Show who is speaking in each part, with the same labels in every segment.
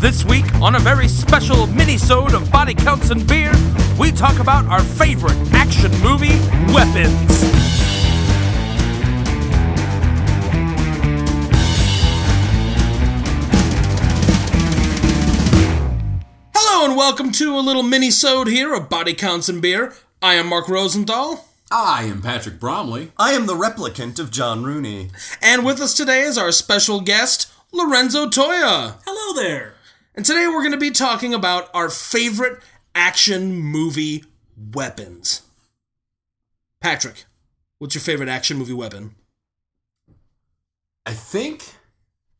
Speaker 1: This week, on a very special mini-sode of Body Counts and Beer, we talk about our favorite action movie, Weapons. Hello and welcome to a little mini-sode here of Body Counts and Beer. I am Mark Rosenthal.
Speaker 2: I am Patrick Bromley.
Speaker 3: I am the replicant of John Rooney.
Speaker 1: And with us today is our special guest, Lorenzo Toya.
Speaker 4: Hello there.
Speaker 1: And today we're going to be talking about our favorite action movie weapons. Patrick, what's your favorite action movie weapon?
Speaker 2: I think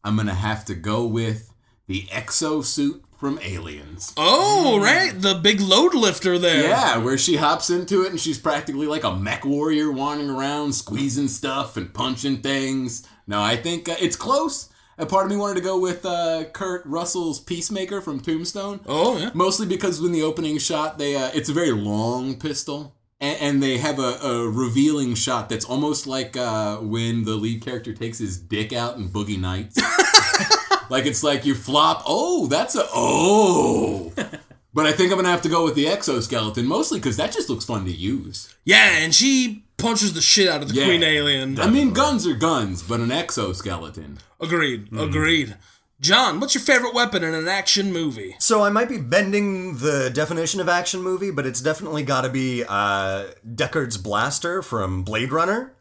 Speaker 2: I'm gonna have to go with the exosuit from Aliens.
Speaker 1: Oh, right, the big load lifter there.
Speaker 2: Yeah, where she hops into it and she's practically like a mech warrior wandering around, squeezing stuff and punching things. No, I think uh, it's close. A part of me wanted to go with uh, Kurt Russell's Peacemaker from Tombstone.
Speaker 1: Oh, yeah.
Speaker 2: Mostly because in the opening shot, they uh, it's a very long pistol, and, and they have a, a revealing shot that's almost like uh, when the lead character takes his dick out in Boogie Nights. like it's like you flop. Oh, that's a oh. But I think I'm gonna have to go with the exoskeleton, mostly because that just looks fun to use.
Speaker 1: Yeah, and she punches the shit out of the
Speaker 2: Yeah.
Speaker 1: Queen Alien.
Speaker 2: I mean, guns are guns, but an exoskeleton.
Speaker 1: Agreed,
Speaker 2: Mm-hmm.
Speaker 1: agreed. John, what's your favorite weapon in an action movie?
Speaker 3: So I might be bending the definition of action movie, but it's definitely got to be uh, Deckard's blaster from Blade Runner.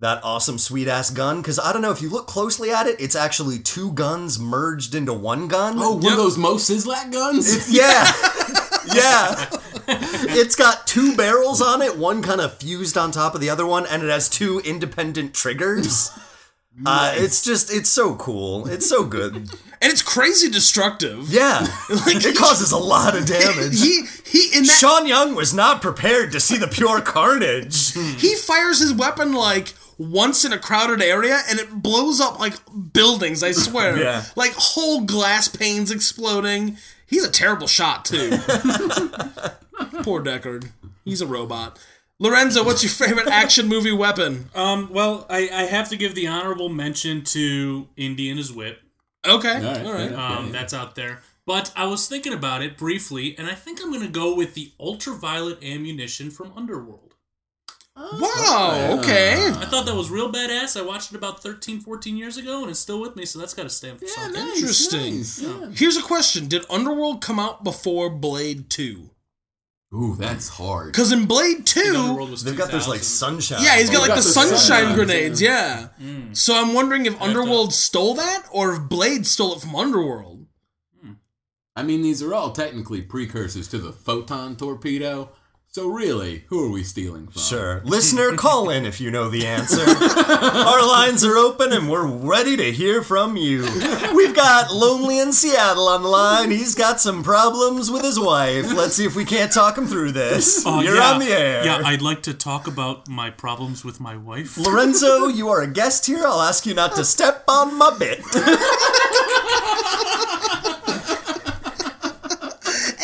Speaker 3: That awesome sweet ass gun. Because I don't know if you look closely at it, it's actually two guns merged into one gun.
Speaker 2: Oh, one of those Mo Sislak guns.
Speaker 3: yeah, yeah. It's got two barrels on it, one kind of fused on top of the other one, and it has two independent triggers. Uh, it's just, it's so cool. It's so good.
Speaker 1: And it's crazy destructive.
Speaker 3: Yeah, it causes a lot of damage.
Speaker 1: He he in that
Speaker 3: Sean Young was not prepared to see the pure carnage.
Speaker 1: he fires his weapon like once in a crowded area and it blows up like buildings, I swear.
Speaker 3: Yeah.
Speaker 1: Like whole glass panes exploding. He's a terrible shot too. Poor Deckard. He's a robot. Lorenzo, what's your favorite action movie weapon?
Speaker 4: Um, well, I, I have to give the honorable mention to Indiana's Whip.
Speaker 1: Okay.
Speaker 2: All right,
Speaker 1: All right.
Speaker 2: yeah.
Speaker 4: Um, that's out there. But I was thinking about it briefly, and I think I'm going to go with the ultraviolet ammunition from Underworld.
Speaker 1: Wow, okay.
Speaker 4: I thought that was real badass. I watched it about 13, 14 years ago, and it's still with me, so that's got to stand for something.
Speaker 1: Interesting.
Speaker 2: Nice, yeah.
Speaker 1: Here's a question. Did Underworld come out before Blade 2?
Speaker 2: Ooh, that's hard.
Speaker 1: Because in Blade 2,
Speaker 4: Underworld was
Speaker 3: They've got those like sunshine.
Speaker 1: Yeah, he's got
Speaker 2: Oh,
Speaker 1: like
Speaker 2: got
Speaker 1: the
Speaker 2: the
Speaker 1: sunshine
Speaker 2: sunshine,
Speaker 1: grenades, yeah. Mm. So I'm wondering if
Speaker 4: to-
Speaker 1: Underworld stole that or if Blade stole it from Underworld. Hmm.
Speaker 2: I mean, these are all technically precursors to the photon torpedo. So really, who are we stealing from?
Speaker 3: Sure. Listener, call in if you know the answer. Our lines are open and we're ready to hear from you. We've got Lonely in Seattle on the line. He's got some problems with his wife. Let's see if we can't talk him through this.
Speaker 4: Uh,
Speaker 3: You're
Speaker 4: yeah,
Speaker 3: on the air.
Speaker 4: Yeah, I'd like to talk about my problems with my wife.
Speaker 3: Lorenzo, you are a guest here. I'll ask you not to step on my bit.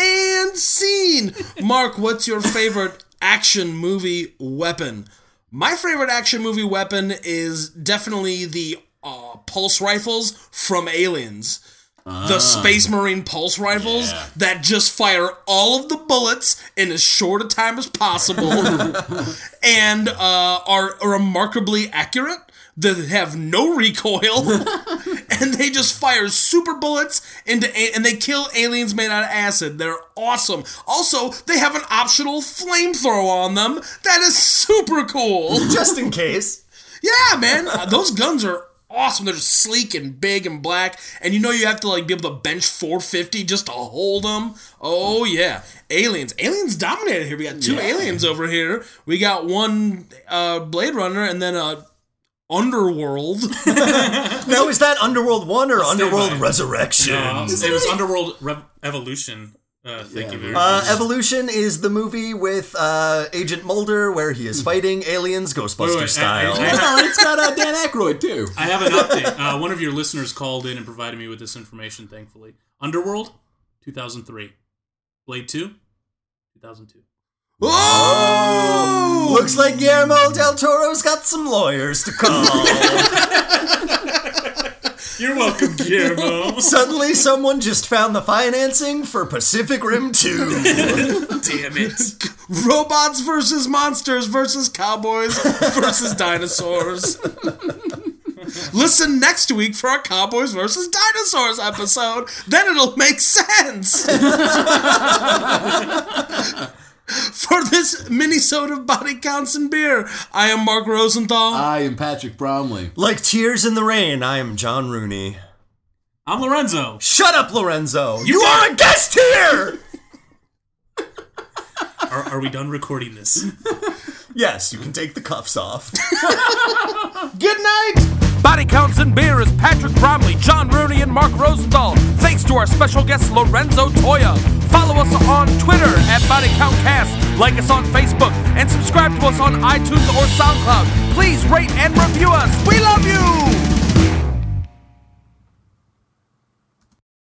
Speaker 1: And scene! Mark, what's your favorite action movie weapon? My favorite action movie weapon is definitely the uh, pulse rifles from Aliens. the Space Marine pulse rifles
Speaker 2: Yeah.
Speaker 1: that just fire all of the bullets in as short a time as possible and uh, are remarkably accurate. That have no recoil, and they just fire super bullets into, a- and they kill aliens made out of acid. They're awesome. Also, they have an optional flamethrower on them that is super cool.
Speaker 3: Just in case.
Speaker 1: Yeah, man, Uh, those guns are awesome. They're just sleek and big and black, and you know you have to like be able to bench 450 just to hold them. Oh yeah, aliens. Aliens dominated here. We got two aliens over here. We got one uh, Blade Runner, and then a Underworld.
Speaker 3: Now, is that Underworld 1 or Underworld
Speaker 4: by.
Speaker 3: Resurrection?
Speaker 4: Uh, it was Underworld Rev- Evolution. Uh, thank you very
Speaker 3: Uh,
Speaker 4: much.
Speaker 3: Evolution is the movie with uh, Agent Mulder where he is fighting aliens Ghostbuster
Speaker 4: Wait, wait, I-
Speaker 3: style.
Speaker 4: I-
Speaker 2: Oh, it's got uh, Dan Aykroyd too.
Speaker 4: I have an update. Uh, one of your listeners called in and provided me with this information, thankfully. Underworld, 2003. Blade 2, 2002.
Speaker 1: Oh,
Speaker 3: Looks like Guillermo del Toro's got some lawyers to call. Oh.
Speaker 4: You're welcome, Guillermo.
Speaker 3: Suddenly, someone just found the financing for Pacific Rim 2.
Speaker 4: Damn it.
Speaker 1: Robots versus monsters versus cowboys versus dinosaurs. Listen next week for our Cowboys versus Dinosaurs episode. Then it'll make sense. for this Minnesota body counts and beer, I am Mark Rosenthal.
Speaker 2: I am Patrick Bromley.
Speaker 3: like tears in the rain, I am John Rooney.
Speaker 4: I'm Lorenzo.
Speaker 3: Shut up, Lorenzo! You, are a guest here!
Speaker 4: Are, are we done recording this?
Speaker 3: yes, you can take the cuffs off.
Speaker 1: Good night.
Speaker 5: Body Counts and Beer is Patrick Bromley, John Rooney, and Mark Rosenthal. Thanks to our special guest Lorenzo Toya. Follow us on Twitter at Body Count Cast, like us on Facebook, and subscribe to us on iTunes or SoundCloud. Please rate and review us. We love you!